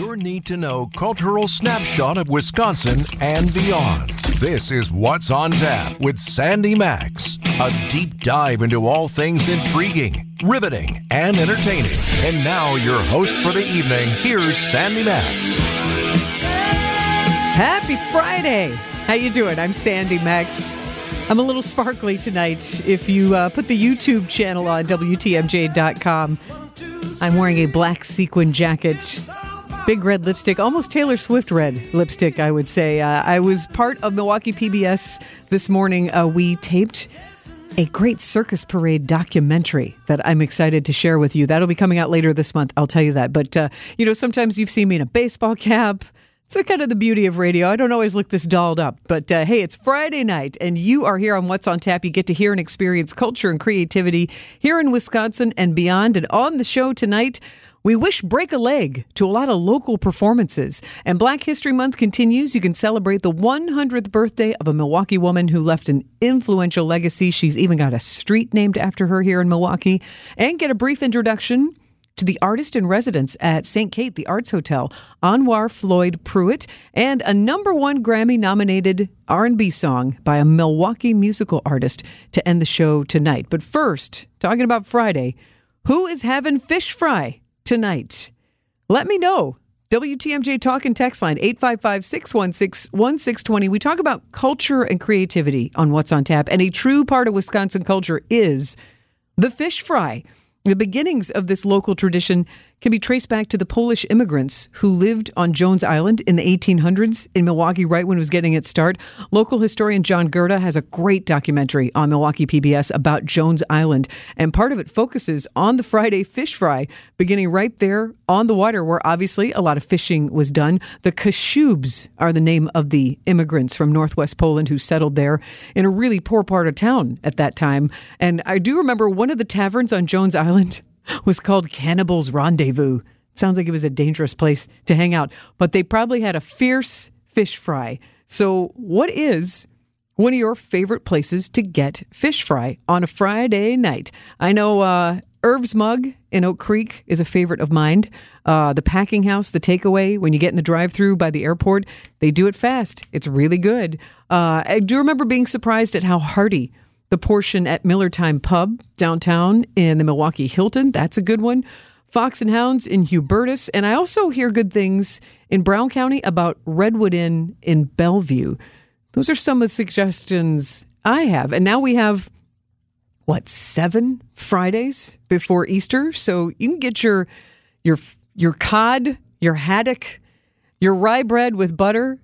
your need to know cultural snapshot of Wisconsin and beyond. This is What's on Tap with Sandy Max, a deep dive into all things intriguing, riveting, and entertaining. And now, your host for the evening, here's Sandy Max. Happy Friday. How you doing? I'm Sandy Max. I'm a little sparkly tonight. If you uh, put the YouTube channel on WTMJ.com, I'm wearing a black sequin jacket, big red lipstick, almost Taylor Swift red lipstick, I would say. Uh, I was part of Milwaukee PBS this morning. Uh, we taped a great circus parade documentary that I'm excited to share with you. That'll be coming out later this month. I'll tell you that. But, uh, you know, sometimes you've seen me in a baseball cap. It's kind of the beauty of radio. I don't always look this dolled up, but uh, hey, it's Friday night, and you are here on What's on Tap. You get to hear and experience culture and creativity here in Wisconsin and beyond. And on the show tonight, we wish break a leg to a lot of local performances. And Black History Month continues. You can celebrate the 100th birthday of a Milwaukee woman who left an influential legacy. She's even got a street named after her here in Milwaukee. And get a brief introduction to the artist in residence at St. Kate, the Arts Hotel, Anwar Floyd Pruitt, and a number one Grammy nominated R&B song by a Milwaukee musical artist to end the show tonight. But first, talking about Friday, who is having fish fry tonight? Let me know. WTMJ Talk and Text Line 855 616 1620. We talk about culture and creativity on What's on Tap, and a true part of Wisconsin culture is the fish fry. The beginnings of this local tradition can be traced back to the Polish immigrants who lived on Jones Island in the 1800s in Milwaukee, right when it was getting its start. Local historian John Gurda has a great documentary on Milwaukee PBS about Jones Island, and part of it focuses on the Friday fish fry, beginning right there on the water, where obviously a lot of fishing was done. The Kashubs are the name of the immigrants from northwest Poland who settled there in a really poor part of town at that time. And I do remember one of the taverns on Jones Island was called Cannibals Rendezvous. Sounds like it was a dangerous place to hang out, but they probably had a fierce fish fry. So, what is one of your favorite places to get fish fry on a Friday night? I know uh, Irv's Mug in Oak Creek is a favorite of mine. Uh, the Packing House, the takeaway, when you get in the drive through by the airport, they do it fast. It's really good. Uh, I do remember being surprised at how hearty the portion at Miller Time Pub downtown in the Milwaukee Hilton. That's a good one. Fox and Hounds in Hubertus. And I also hear good things in Brown County about Redwood Inn in Bellevue. Those are some of the suggestions I have. And now we have, what, seven Fridays before Easter? So you can get your, your, your cod, your haddock, your rye bread with butter,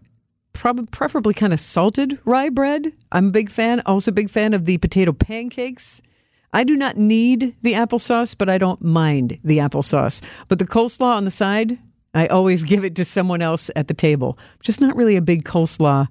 probably preferably kind of salted rye bread. I'm a big fan. Also, big fan of the potato pancakes. I do not need the applesauce, but I don't mind the applesauce. But the coleslaw on the side, I always give it to someone else at the table. just not really a big coleslaw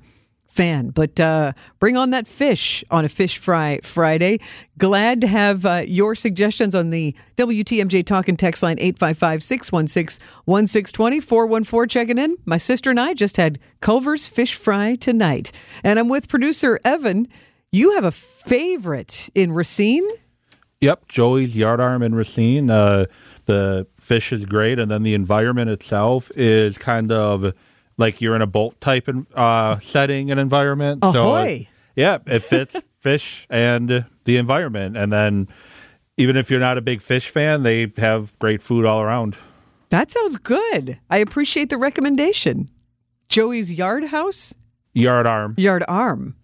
fan. But uh, bring on that fish on a Fish Fry Friday. Glad to have uh, your suggestions on the WTMJ Talk and Text line 855 616 1620 414 checking in. My sister and I just had Culver's Fish Fry tonight. And I'm with producer Evan. You have a favorite in Racine? Yep, Joey's Yardarm in Racine. Uh, the fish is great, and then the environment itself is kind of like you're in a bolt type uh, setting and environment. Ahoy. So, yeah, it fits fish and the environment. And then even if you're not a big fish fan, they have great food all around. That sounds good. I appreciate the recommendation. Joey's Yard House? Yard Arm. Yard Arm.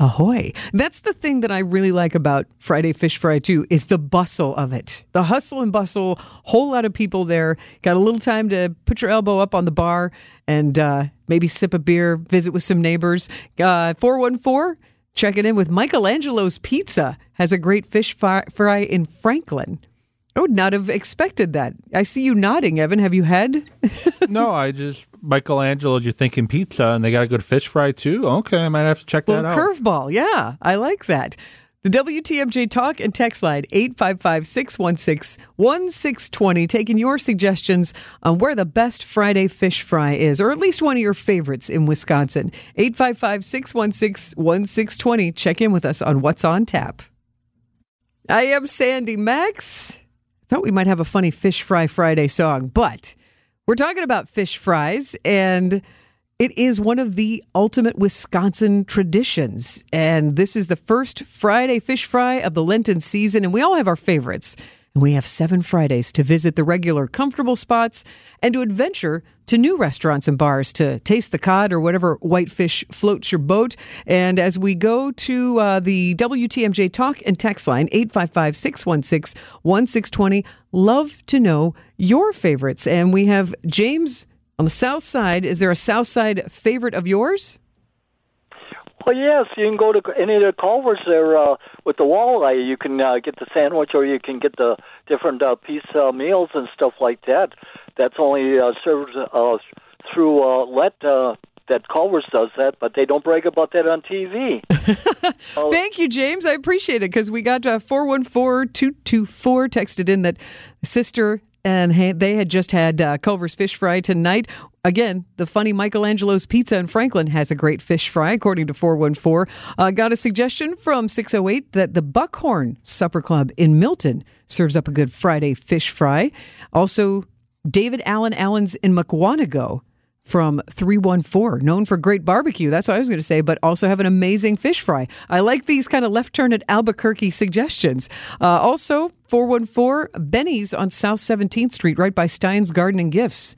Ahoy. That's the thing that I really like about Friday Fish Fry too is the bustle of it. The hustle and bustle, whole lot of people there. Got a little time to put your elbow up on the bar and uh, maybe sip a beer, visit with some neighbors. Uh, 414, checking in with Michelangelo's Pizza has a great fish fry in Franklin. I would not have expected that. I see you nodding, Evan. Have you had? no, I just Michelangelo. You're thinking pizza, and they got a good fish fry too. Okay, I might have to check that out. Curveball, yeah, I like that. The WTMJ talk and text line 855 616 1620, taking your suggestions on where the best Friday fish fry is, or at least one of your favorites in Wisconsin. 855 616 1620. Check in with us on What's on Tap. I am Sandy Max. Thought we might have a funny Fish Fry Friday song, but We're talking about fish fries, and it is one of the ultimate Wisconsin traditions. And this is the first Friday fish fry of the Lenten season, and we all have our favorites. And we have seven Fridays to visit the regular comfortable spots and to adventure to new restaurants and bars to taste the cod or whatever whitefish floats your boat. And as we go to uh, the WTMJ talk and text line, 855 616 1620, love to know your favorites. And we have James on the south side. Is there a south side favorite of yours? Well, yes, you can go to any of the Culvers there uh, with the walleye. You can uh, get the sandwich, or you can get the different uh, piece uh, meals and stuff like that. That's only uh, served uh, through uh, Let. Uh, that Culver's does that, but they don't brag about that on TV. Thank you, James. I appreciate it because we got uh, 414 224 texted in that sister and they had just had uh, Culver's fish fry tonight. Again, the funny Michelangelo's Pizza in Franklin has a great fish fry, according to 414. Uh, got a suggestion from 608 that the Buckhorn Supper Club in Milton serves up a good Friday fish fry. Also, David Allen Allen's in Mukwonago from 314, known for great barbecue. That's what I was going to say, but also have an amazing fish fry. I like these kind of left turn at Albuquerque suggestions. Uh, also, 414 Benny's on South 17th Street, right by Stein's Garden and Gifts.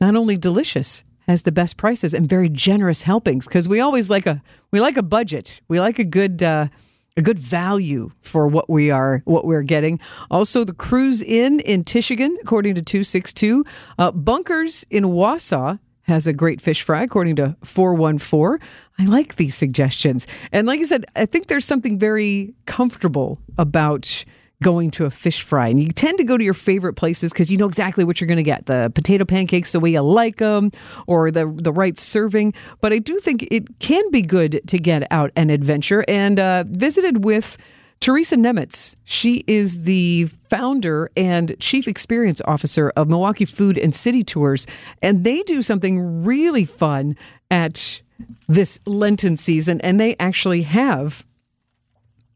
Not only delicious, has the best prices and very generous helpings because we always like a we like a budget. We like a good uh, a good value for what we are what we're getting. Also, the Cruise Inn in Tichigan, according to 262. Uh, Bunkers in Wausau has a great fish fry, according to 414. I like these suggestions. And like I said, I think there's something very comfortable about going to a fish fry. And you tend to go to your favorite places because you know exactly what you're going to get the potato pancakes the way you like them or the, the right serving. But I do think it can be good to get out and adventure. And uh, visited with Teresa Nemetz, she is the founder and chief experience officer of Milwaukee Food and City Tours, and they do something really fun at this Lenten season, and they actually have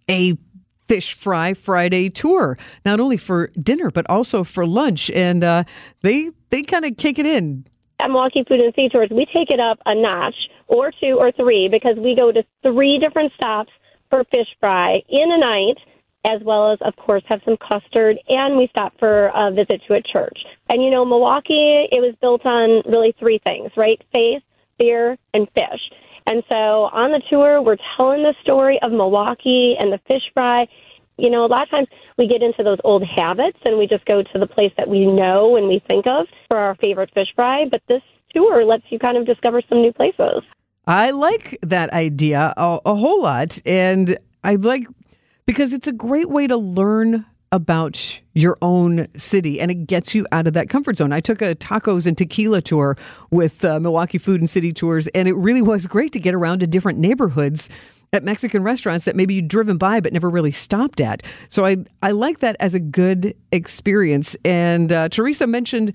a fish fry Friday tour, not only for dinner but also for lunch, and uh, they they kind of kick it in. At Milwaukee Food and City Tours, we take it up a notch or two or three because we go to three different stops for fish fry in a night, as well as, of course, have some custard, and we stop for a visit to a church. And you know, Milwaukee, it was built on really three things, right? Faith, beer, and fish. And so on the tour, we're telling the story of Milwaukee and the fish fry. You know, a lot of times we get into those old habits and we just go to the place that we know and we think of for our favorite fish fry. But this tour lets you kind of discover some new places. I like that idea a, a whole lot. And I like because it's a great way to learn about your own city and it gets you out of that comfort zone. I took a tacos and tequila tour with uh, Milwaukee Food and City Tours, and it really was great to get around to different neighborhoods at Mexican restaurants that maybe you'd driven by but never really stopped at. So I, I like that as a good experience. And uh, Teresa mentioned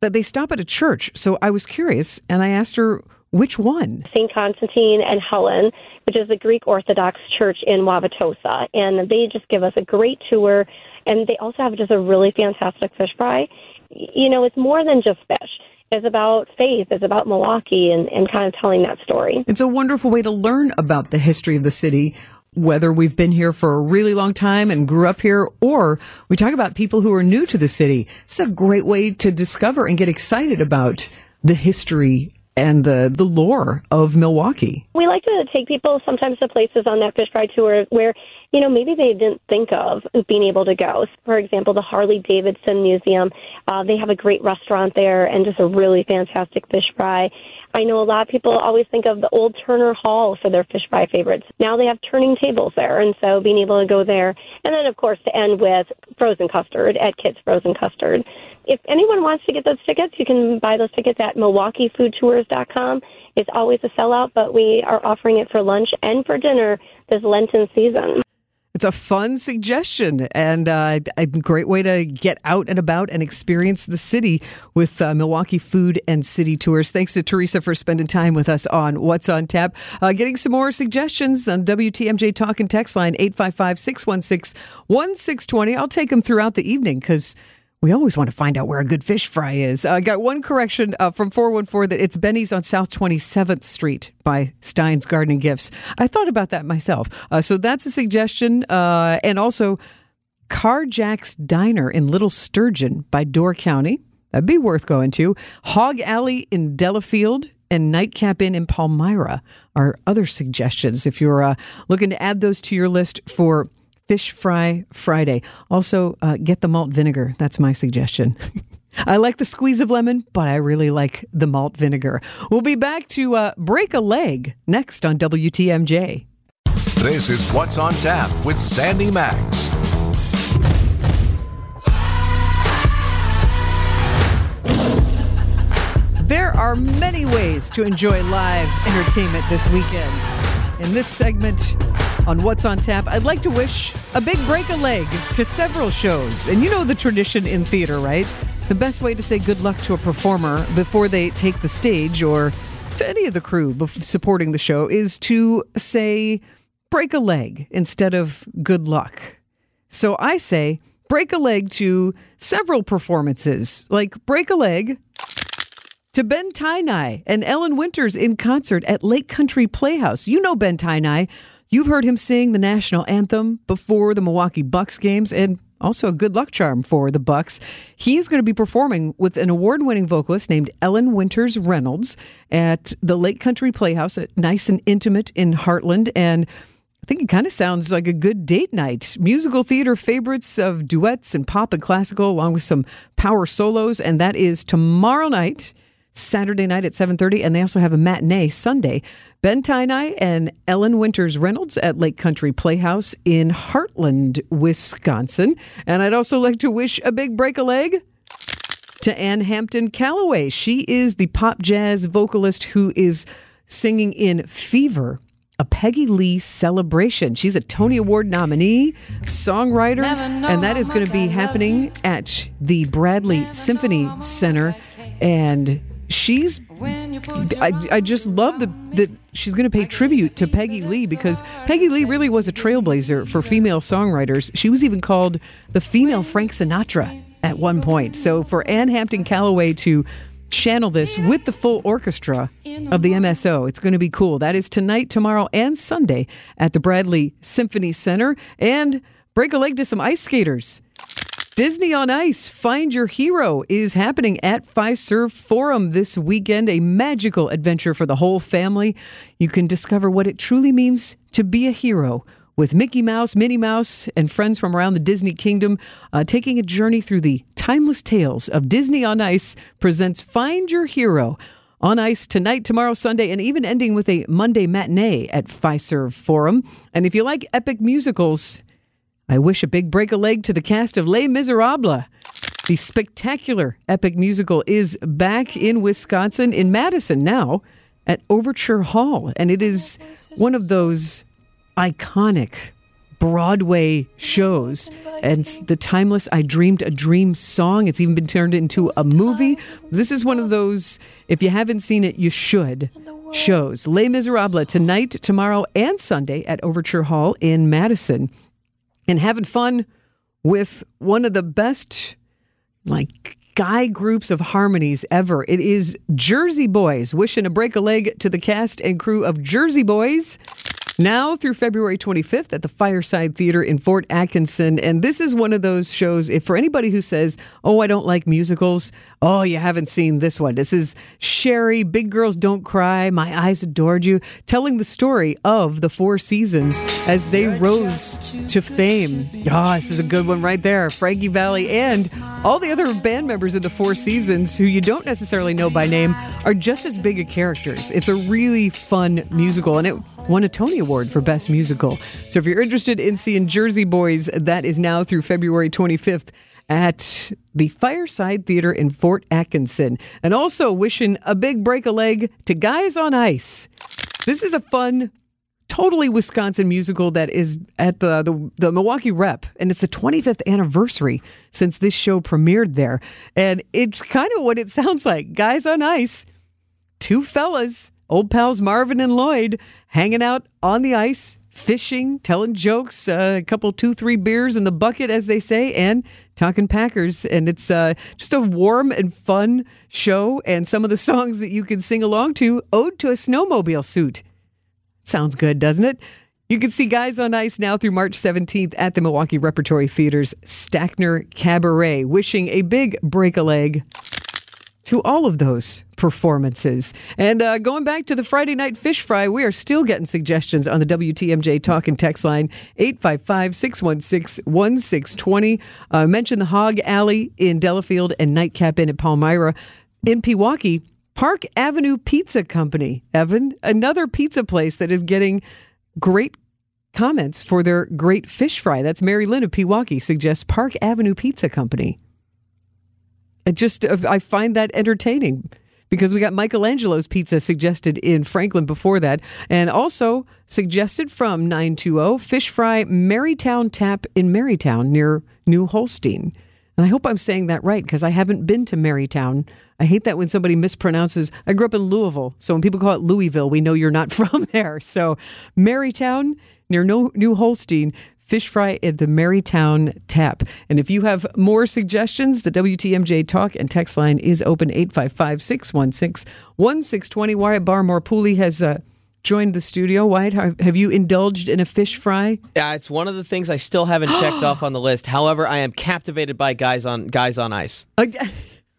that they stop at a church. So I was curious and I asked her, which one? St. Constantine and Helen, which is a Greek Orthodox church in Wauwatosa. And they just give us a great tour. And they also have just a really fantastic fish fry. You know, it's more than just fish. It's about faith. It's about Milwaukee and, and kind of telling that story. It's a wonderful way to learn about the history of the city whether we've been here for a really long time and grew up here, or we talk about people who are new to the city. It's a great way to discover and get excited about the history and the, the lore of Milwaukee. We like to take people sometimes to places on that fish fry tour where, you know, maybe they didn't think of being able to go. For example, the Harley Davidson Museum, uh, they have a great restaurant there and just a really fantastic fish fry. I know a lot of people always think of the old Turner Hall for their fish fry favorites. Now they have turning tables there, and so being able to go there. And then, of course, to end with frozen custard at Kitt's Frozen Custard. If anyone wants to get those tickets, you can buy those tickets at MilwaukeeFoodTours.com. It's always a sellout, but we are offering it for lunch and for dinner this Lenten season. It's a fun suggestion and uh, a great way to get out and about and experience the city with uh, Milwaukee Food and City Tours. Thanks to Teresa for spending time with us on What's on Tap. Uh, getting some more suggestions on WTMJ Talk and Text line 855 616 1620. I'll take them throughout the evening because We always want to find out where a good fish fry is. I uh, got one correction uh, from 414 that it's Benny's on South 27th Street by Stein's Gardening Gifts. I thought about that myself. Uh, so that's a suggestion. Uh, and also, Carjack's Diner in Little Sturgeon by Door County. That'd be worth going to. Hog Alley in Delafield and Nightcap Inn in Palmyra are other suggestions if you're uh, looking to add those to your list for Fish Fry Friday. Also, uh, get the malt vinegar. That's my suggestion. I like the squeeze of lemon, but I really like the malt vinegar. We'll be back to uh, break a leg next on WTMJ. This is What's on Tap with Sandy Max. There are many ways to enjoy live entertainment this weekend. In this segment, on What's on Tap, I'd like to wish a big break a leg to several shows. And you know the tradition in theater, right? The best way to say good luck to a performer before they take the stage or to any of the crew supporting the show is to say break a leg instead of good luck. So I say break a leg to several performances, like break a leg to Ben Tajnai and Ellen Winters in concert at Lake Country Playhouse. You know Ben Tajnai. You've heard him sing the national anthem before the Milwaukee Bucks games and also a good luck charm for the Bucks. He's going to be performing with an award-winning vocalist named Ellen Winters Reynolds at the Lake Country Playhouse, at nice and intimate in Hartland and I think it kind of sounds like a good date night. Musical theater favorites of duets and pop and classical, along with some power solos, and that is tomorrow night Saturday night at 7:30 and they also have a matinee Sunday. Ben Tajnai and Ellen Winters Reynolds at Lake Country Playhouse in Hartland, Wisconsin. And I'd also like to wish a big break a leg to Ann Hampton Callaway. She is the pop jazz vocalist who is singing in Fever a Peggy Lee celebration. She's a Tony Award nominee, songwriter, and that is going to be happening at the Bradley Symphony Center. And she's I, I just love the, that she's going to pay tribute to Peggy Lee because Peggy Lee really was a trailblazer for female songwriters. She was even called the female Frank Sinatra at one point. So for Ann Hampton Callaway to channel this with the full orchestra of the MSO, it's going to be cool. That is tonight, tomorrow, and Sunday at the Bradley Symphony Center. And break a leg to some ice skaters. Disney on Ice, Find Your Hero is happening at Fiserv Forum this weekend, a magical adventure for the whole family. You can discover what it truly means to be a hero with Mickey Mouse, Minnie Mouse, and friends from around the Disney Kingdom, uh, taking a journey through the timeless tales of Disney on Ice presents Find Your Hero on ice tonight, tomorrow, Sunday, and even ending with a Monday matinee at Fiserv Forum. And if you like epic musicals, I wish a big break a leg to the cast of Les Miserables. The spectacular epic musical is back in Wisconsin, in Madison now, at Overture Hall. And it is one of those iconic Broadway shows. And the timeless I Dreamed a Dream song. It's even been turned into a movie. This is one of those, if you haven't seen it, you should. Shows Les Miserables tonight, tomorrow, and Sunday at Overture Hall in Madison and having fun with one of the best, like, guy groups of harmonies ever. It is Jersey Boys. Wishing to break a leg to the cast and crew of Jersey Boys now through February 25th at the Fireside Theater in Fort Atkinson. And this is one of those shows, if for anybody who says, Oh, I don't like musicals, oh, you haven't seen this one. This is Sherry, Big Girls Don't Cry, My Eyes Adored You, telling the story of the Four Seasons as they rose to fame. Ah, oh, this is a good one right there. Frankie Valli and all the other band members of the Four Seasons, who you don't necessarily know by name, are just as big a characters. It's a really fun musical, and it won a Tony Award for Best Musical. So if you're interested in seeing Jersey Boys, that is now through February 25th at the Fireside Theater in Fort Atkinson. And also wishing a big break a leg to Guys on Ice. This is a fun, totally Wisconsin musical that is at the, the, the Milwaukee Rep, and it's the 25th anniversary since this show premiered there. And it's kind of what it sounds like Guys on Ice, two fellas old pals Marvin and Lloyd hanging out on the ice, fishing, telling jokes, uh, a couple, two, three beers in the bucket, as they say, and talking Packers. And it's uh, just a warm and fun show. And some of the songs that you can sing along to, Ode to a Snowmobile Suit. Sounds good, doesn't it? You can see Guys on Ice now through March 17th at the Milwaukee Repertory Theater's Stackner Cabaret. Wishing a big break a leg to all of those performances. And uh, going back to the Friday night fish fry, we are still getting suggestions on the WTMJ talk and text line 855 616 1620. Uh, mention the Hog Alley in Delafield and Nightcap Inn at Palmyra. In Pewaukee, Park Avenue Pizza Company, Evan, another pizza place that is getting great comments for their great fish fry. That's Mary Lynn of Pewaukee suggests Park Avenue Pizza Company. It just I find that entertaining because we got Michelangelo's Pizza suggested in Franklin before that, and also suggested from 920 Fish Fry Marytown Tap in Marytown near New Holstein. And I hope I'm saying that right because I haven't been to Marytown. I hate that when somebody mispronounces. I grew up in Louisville, so when people call it Louisville, we know you're not from there. So Marytown near New Holstein fish fry at the Marytown Tap. And if you have more suggestions, the WTMJ talk and text line is open 855 616 1620. Wyatt Barmore Pooley has. Uh, joined the studio. Wyatt, have you indulged in a fish fry? Yeah, it's one of the things I still haven't checked off on the list. However, I am captivated by guys on guys on ice.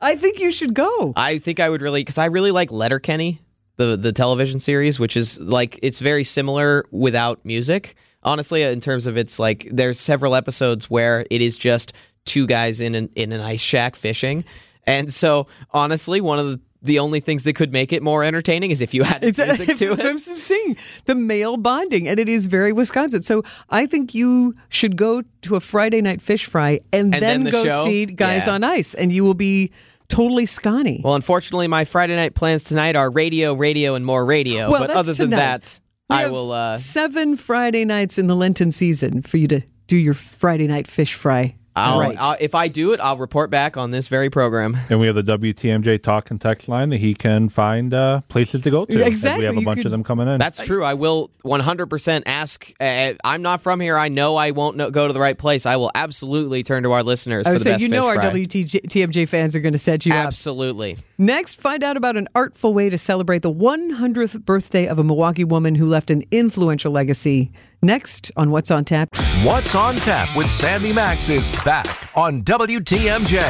I think you should go. I think I would really because I really like Letterkenny, the the television series, which is like it's very similar without music honestly, in terms of it's like there's several episodes where it is just two guys in an in an ice shack fishing, and so honestly, one of the the only things that could make it more entertaining is if you added it's, music to it. I'm seeing the male bonding, and it is very Wisconsin. So I think you should go to a Friday night fish fry and, and then, then the go show? see Guys Yeah. on Ice, and you will be totally scotty. Well, unfortunately, my Friday night plans tonight are radio, radio, and more radio. Well, but other than tonight. that, We I will. Uh, seven Friday nights in the Lenten season for you to do your Friday night fish fry. I'll, right. I'll, if I do it, I'll report back on this very program. And we have the WTMJ talk and text line that he can find uh, places to go to. Exactly, We have a you bunch could- of them coming in. That's true. I will 100% ask. Uh, I'm not from here. I know I won't know, go to the right place. I will absolutely turn to our listeners I for the say best you know our fry. WTMJ fans are going to set you up. Absolutely. Next, find out about an artful way to celebrate the 100th birthday of a Milwaukee woman who left an influential legacy. Next on What's on Tap. What's on Tap with Sandy Max is back on WTMJ.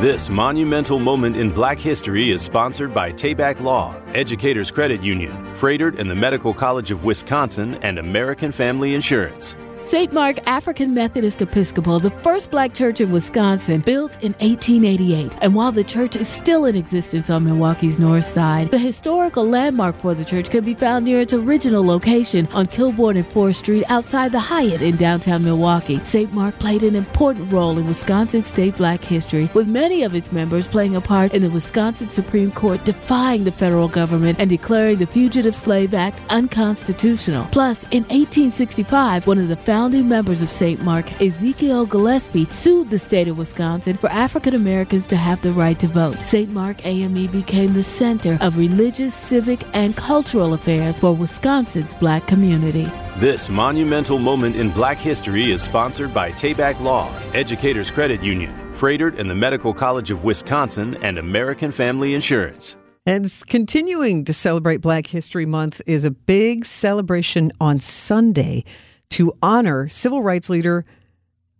This monumental moment in black history is sponsored by Tayback Law, Educators Credit Union, Froedtert and the Medical College of Wisconsin, and American Family Insurance. St. Mark African Methodist Episcopal, the first black church in Wisconsin, built in 1888. And while the church is still in existence on Milwaukee's north side, the historical landmark for the church can be found near its original location on Kilbourn and 4th Street outside the Hyatt in downtown Milwaukee. St. Mark played an important role in Wisconsin state black history, with many of its members playing a part in the Wisconsin Supreme Court defying the federal government and declaring the Fugitive Slave Act unconstitutional. Plus, in 1865, one of the members of St. Mark, Ezekiel Gillespie, sued the state of Wisconsin for African Americans to have the right to vote. St. Mark AME became the center of religious, civic, and cultural affairs for Wisconsin's black community. This monumental moment in black history is sponsored by Tayback Law, Educators Credit Union, Froedtert and the Medical College of Wisconsin, and American Family Insurance. And continuing to celebrate Black History Month is a big celebration on Sunday to honor civil rights leader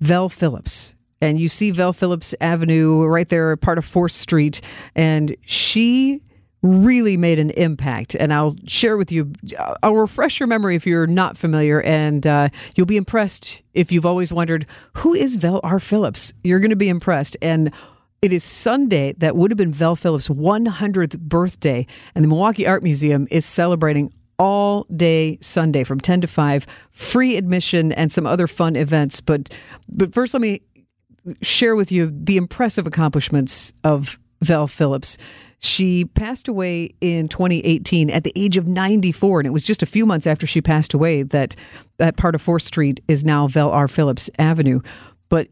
Vel Phillips. And you see Vel Phillips Avenue right there, part of 4th Street. And she really made an impact. And I'll share with you, I'll refresh your memory if you're not familiar. And uh, you'll be impressed if you've always wondered, who is Vel R. Phillips? You're going to be impressed. And it is Sunday that would have been Vel Phillips' 100th birthday, and the Milwaukee Art Museum is celebrating all day Sunday from 10 to 5, free admission and some other fun events. But but first let me share with you the impressive accomplishments of Vel Phillips. She passed away in 2018 at the age of 94, and it was just a few months after she passed away that that part of 4th Street is now Vel R. Phillips Avenue. But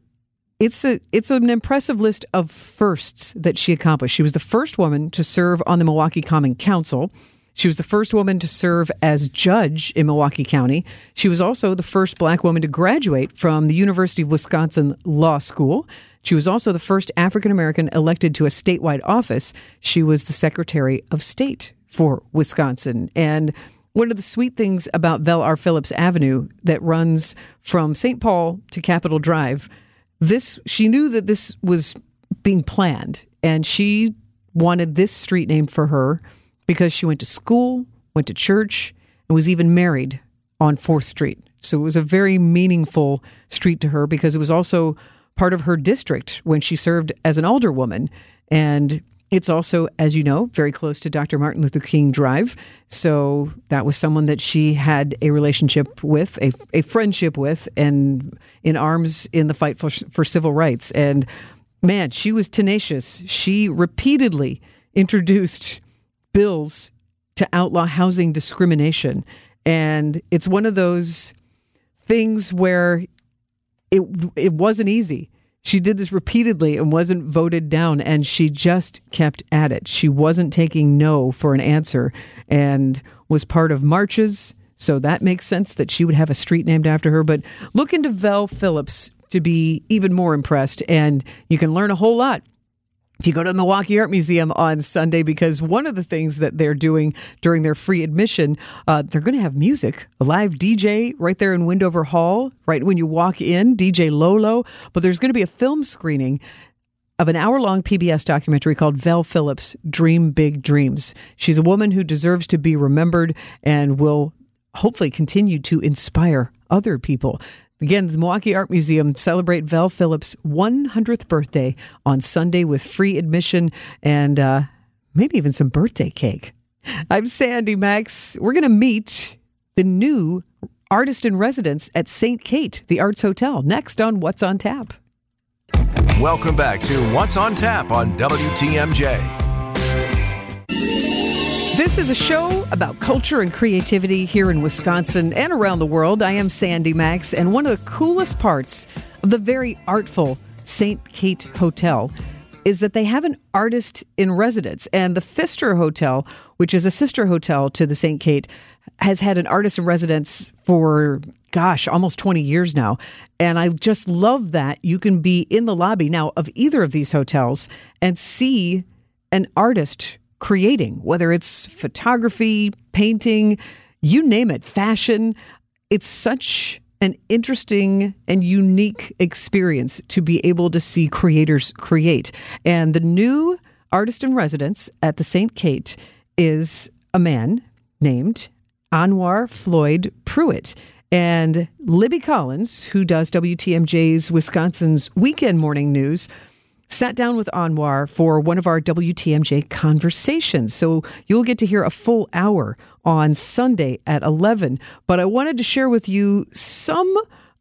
it's a it's an impressive list of firsts that she accomplished. She was the first woman to serve on the Milwaukee Common Council. She was the first woman to serve as judge in Milwaukee County. She was also the first black woman to graduate from the University of Wisconsin Law School. She was also the first African American elected to a statewide office. She was the Secretary of State for Wisconsin. And one of the sweet things about Vel R. Phillips Avenue that runs from St. Paul to Capitol Drive, this she knew that this was being planned, and she wanted this street named for her because she went to school, went to church, and was even married on Fourth Street. So it was a very meaningful street to her because it was also part of her district when she served as an alderwoman. And it's also, as you know, very close to Dr. Martin Luther King Drive. So that was someone that she had a relationship with, a, a friendship with, and in arms in the fight for, for civil rights. And man, she was tenacious. She repeatedly introduced bills to outlaw housing discrimination. And it's one of those things where it it wasn't easy. She did this repeatedly and wasn't voted down, and she just kept at it. She wasn't taking no for an answer and was part of marches. So that makes sense that she would have a street named after her. But look into Vel Phillips to be even more impressed, and you can learn a whole lot if you go to the Milwaukee Art Museum on Sunday, because one of the things that they're doing during their free admission, uh, they're going to have music, a live DJ right there in Windhover Hall, right when you walk in, DJ Lolo. But there's going to be a film screening of an hour long PBS documentary called Vel Phillips Dream Big Dreams. She's a woman who deserves to be remembered and will hopefully continue to inspire other people. Again, the Milwaukee Art Museum celebrate Vel Phillips' 100th birthday on Sunday with free admission and uh, maybe even some birthday cake. I'm Sandy Max. We're going to meet the new artist in residence at St. Kate, the Arts Hotel, next on What's on Tap. Welcome back to What's on Tap on WTMJ. This is a show about culture and creativity here in Wisconsin and around the world. I am Sandy Max, and one of the coolest parts of the very artful St. Kate Hotel is that they have an artist in residence. And the Pfister Hotel, which is a sister hotel to the St. Kate, has had an artist in residence for gosh, almost 20 years now. And I just love that you can be in the lobby now of either of these hotels and see an artist creating, whether it's photography, painting, you name it, fashion. It's such an interesting and unique experience to be able to see creators create. And the new artist in residence at the St. Kate is a man named Anwar Floyd Pruitt. And Libby Collins, who does WTMJ's Wisconsin's Weekend Morning News, sat down with Anwar for one of our WTMJ conversations. So you'll get to hear a full hour on Sunday at 11. But I wanted to share with you some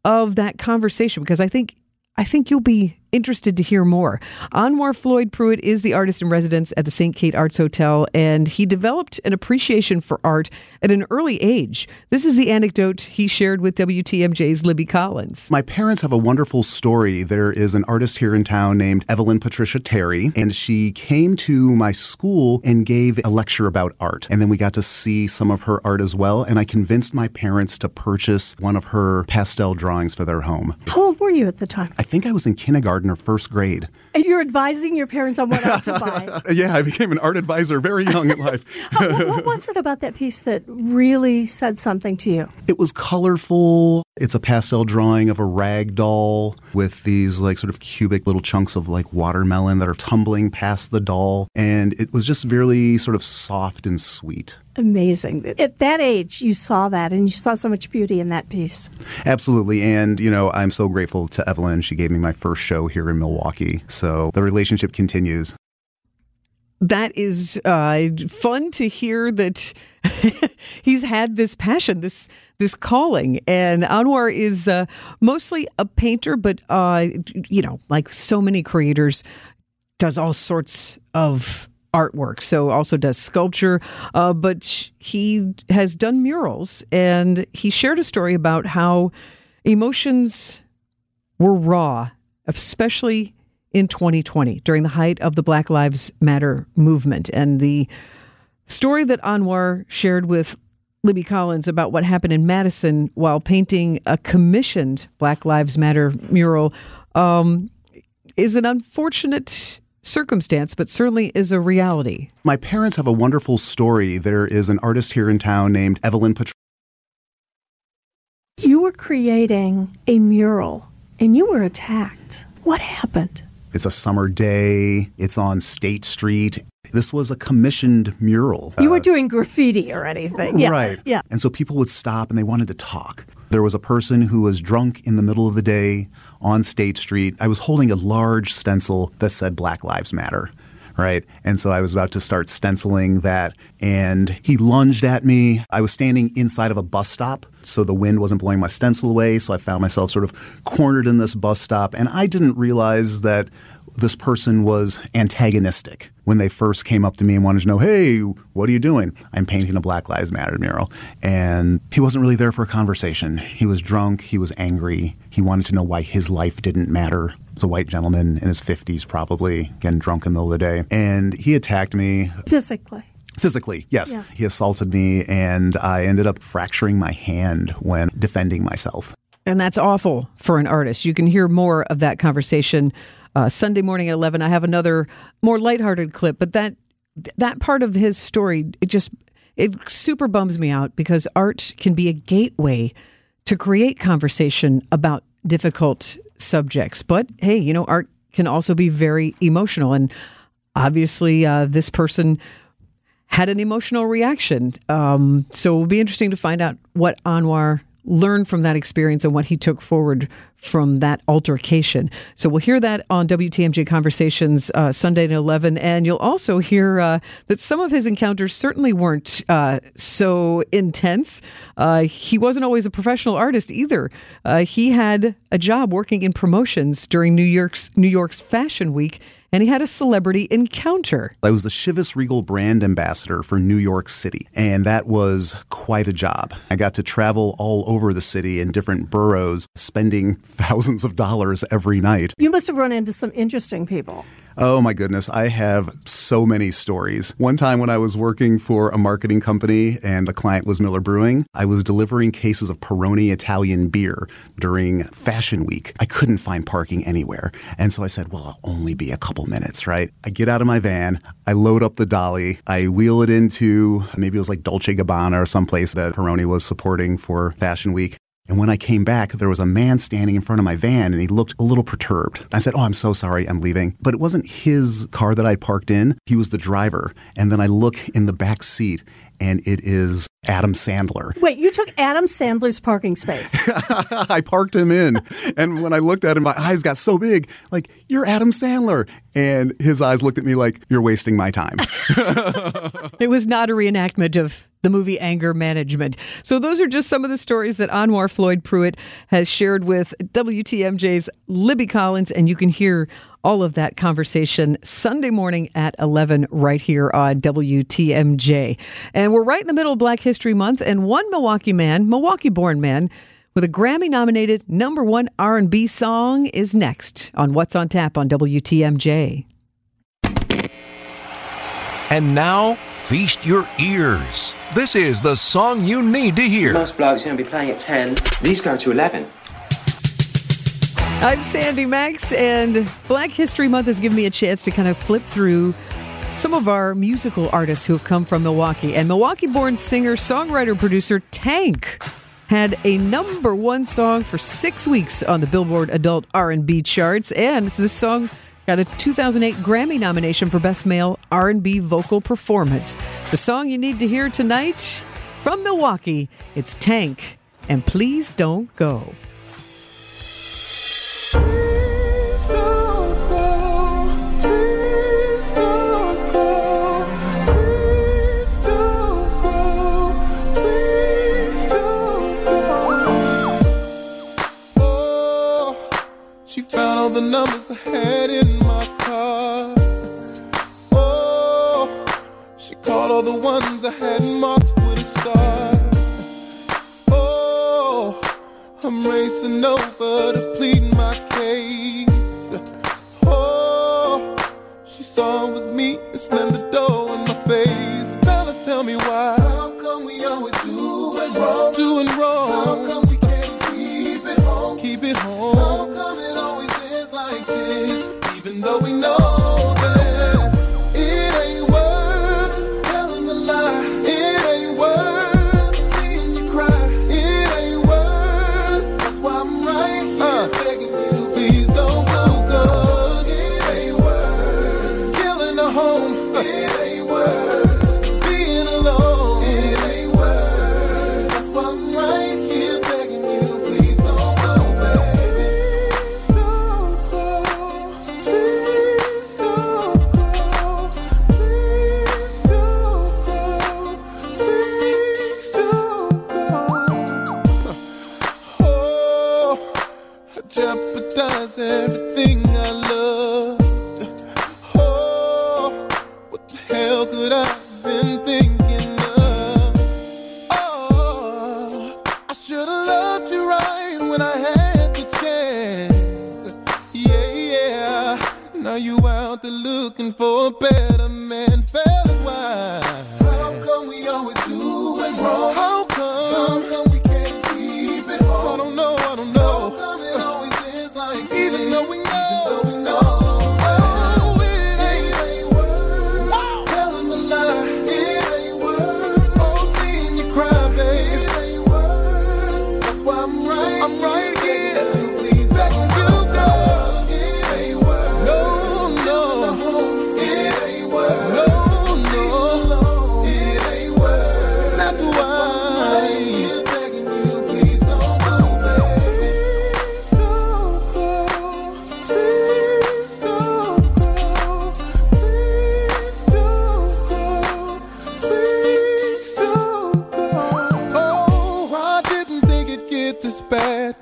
of that conversation because I think I think you'll be interested to hear more. Anwar Floyd Pruitt is the artist in residence at the St. Kate Arts Hotel, and he developed an appreciation for art at an early age. This is the anecdote he shared with WTMJ's Libby Collins. My parents have a wonderful story. There is an artist here in town named Evelyn Patricia Terry, and she came to my school and gave a lecture about art. And then we got to see some of her art as well, and I convinced my parents to purchase one of her pastel drawings for their home. How old were you at the time? I think I was in kindergarten or first grade. And you're advising your parents on what art to buy. yeah, I became an art advisor very young in life. Uh, what, what was it about that piece that really said something to you? It was colorful. It's a pastel drawing of a rag doll with these like sort of cubic little chunks of like watermelon that are tumbling past the doll. And it was just really sort of soft and sweet. Amazing. At that age, you saw that and you saw so much beauty in that piece. Absolutely. And, you know, I'm so grateful to Evelyn. She gave me my first show here in Milwaukee. So the relationship continues. That is uh, fun to hear that he's had this passion, this this calling, and Anwar is uh, mostly a painter, but uh, you know, like so many creators, does all sorts of artwork. So also does sculpture, uh, but he has done murals, and he shared a story about how emotions were raw, especially in 2020 during the height of the Black Lives Matter movement and the story that Anwar shared with Libby Collins about what happened in Madison while painting a commissioned Black Lives Matter mural um, is an unfortunate circumstance, but certainly is a reality. My parents have a wonderful story. There is an artist here in town named Evelyn Patricia. You were creating a mural and you were attacked. What happened? It's a summer day. It's on State Street. This was a commissioned mural. You were doing graffiti or anything. Yeah. Right. Yeah. And so people would stop and they wanted to talk. There was a person who was drunk in the middle of the day on State Street. I was holding a large stencil that said Black Lives Matter. Right. And so I was about to start stenciling that, and he lunged at me. I was standing inside of a bus stop, so the wind wasn't blowing my stencil away. So I found myself sort of cornered in this bus stop, and I didn't realize that this person was antagonistic when they first came up to me and wanted to know, hey, what are you doing? I'm painting a Black Lives Matter mural. And he wasn't really there for a conversation. He was drunk, he was angry, he wanted to know why his life didn't matter. He was a white gentleman in his 50s, probably, getting drunk in the middle of the day. And he attacked me. Physically. Physically, yes. Yeah. He assaulted me, and I ended up fracturing my hand when defending myself. And that's awful for an artist. You can hear more of that conversation uh, Sunday morning at 11. I have another more lighthearted clip, but that that part of his story, it just it super bums me out because art can be a gateway to create conversation about difficult subjects. But hey, you know, art can also be very emotional, and obviously, uh, this person had an emotional reaction. Um, so it will be interesting to find out what Anwar learned from that experience and what he took forward from that altercation. So we'll hear that on WTMJ Conversations uh, Sunday at 11. And you'll also hear uh, that some of his encounters certainly weren't uh, so intense. Uh, he wasn't always a professional artist either. Uh, he had a job working in promotions during New York's New York's Fashion Week and he had a celebrity encounter. I was the Chivas Regal brand ambassador for New York City, and that was quite a job. I got to travel all over the city in different boroughs, spending thousands of dollars every night. You must have run into some interesting people. Oh my goodness, I have so many stories. One time when I was working for a marketing company and the client was Miller Brewing, I was delivering cases of Peroni Italian beer during Fashion Week. I couldn't find parking anywhere. And so I said, well, I'll only be a couple minutes, right? I get out of my van, I load up the dolly, I wheel it into maybe it was like Dolce Gabbana or someplace that Peroni was supporting for Fashion Week. And when I came back, there was a man standing in front of my van and he looked a little perturbed. I said, Oh, I'm so sorry, I'm leaving. But it wasn't his car that I parked in, he was the driver. And then I look in the back seat and it is Adam Sandler. Wait, you took Adam Sandler's parking space. I parked him in. And when I looked at him, my eyes got so big, like, You're Adam Sandler. And his eyes looked at me like, You're wasting my time. It was not a reenactment of the movie Anger Management. So, those are just some of the stories that Anwar Floyd Pruitt has shared with WTMJ's Libby Collins, and you can hear all of that conversation Sunday morning at 11 right here on WTMJ. And we're right in the middle of Black History Month, and one Milwaukee man, Milwaukee-born man, with a Grammy-nominated number one R&B song is next on What's on Tap on WTMJ. And now, feast your ears. This is the song you need to hear. Most blokes are going to be playing at 10. These go to 11. I'm Sandy Max, and Black History Month has given me a chance to kind of flip through some of our musical artists who have come from Milwaukee. And Milwaukee-born singer, songwriter, producer Tank had a number one song for six weeks on the Billboard Adult R&B charts, and this song got a 2008 Grammy nomination for Best Male R&B Vocal Performance. The song you need to hear tonight from Milwaukee, it's Tank, and Please Don't Go. I'm racing over to plead my hell could I have been thinking of? Oh, I should have loved you right when I had the chance. Yeah, yeah. Now you out there looking for a better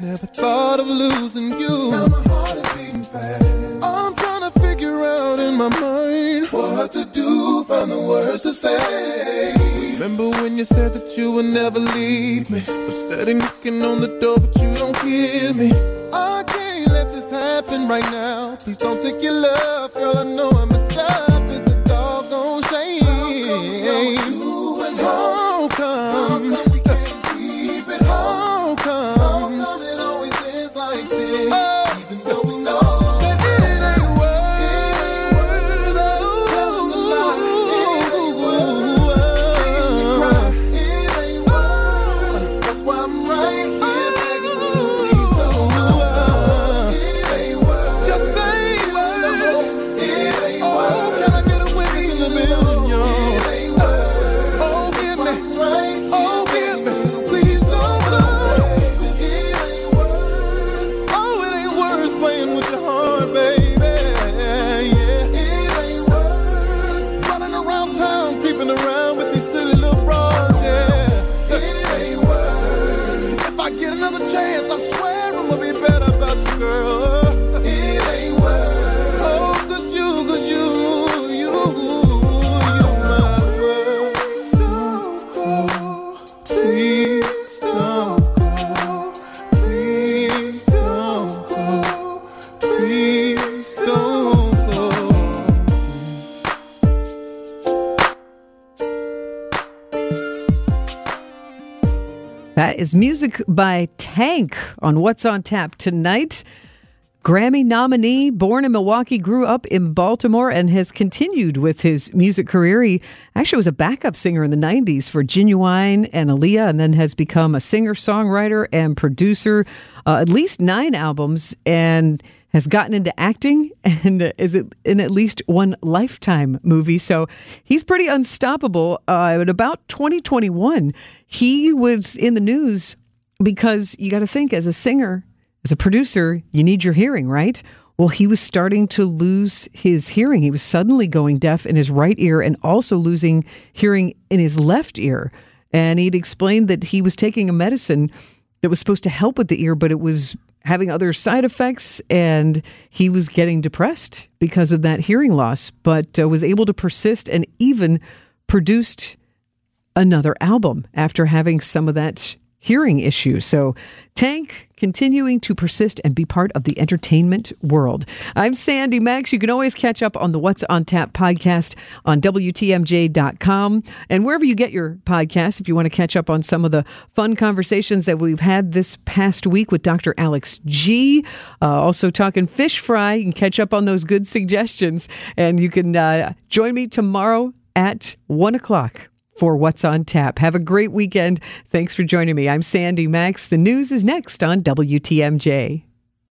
Never thought of losing you. Now my heart is beating fast. I'm trying to figure out in my mind what to do. Find the words to say. Remember when you said that you would never leave me? I'm steady knocking on the door, but you don't hear me. I can't let this happen right now. Please don't take your love, girl. I know I messed up. Is music by Tank on What's on Tap tonight. Grammy nominee, born in Milwaukee, grew up in Baltimore, and has continued with his music career. He actually was a backup singer in the 90s for Ginuwine and Aaliyah, and then has become a singer, songwriter, and producer, uh, at least nine albums, and has gotten into acting and is in at least one Lifetime movie. So he's pretty unstoppable. Uh, about 2021, he was in the news because you got to think as a singer, as a producer, you need your hearing, right? Well, he was starting to lose his hearing. He was suddenly going deaf in his right ear and also losing hearing in his left ear. And he'd explained that he was taking a medicine that was supposed to help with the ear, but it was having other side effects and he was getting depressed because of that hearing loss, but uh, was able to persist and even produced another album after having some of that hearing issues. So, Tank continuing to persist and be part of the entertainment world. I'm Sandy Max. You can always catch up on the What's on Tap podcast on WTMJ.com and wherever you get your podcasts if you want to catch up on some of the fun conversations that we've had this past week with Dr. Alex G. Uh, also, talking fish fry. You can catch up on those good suggestions. And you can uh, join me tomorrow at 1 o'clock for What's on Tap. Have a great weekend. Thanks for joining me. I'm Sandy Max. The news is next on WTMJ.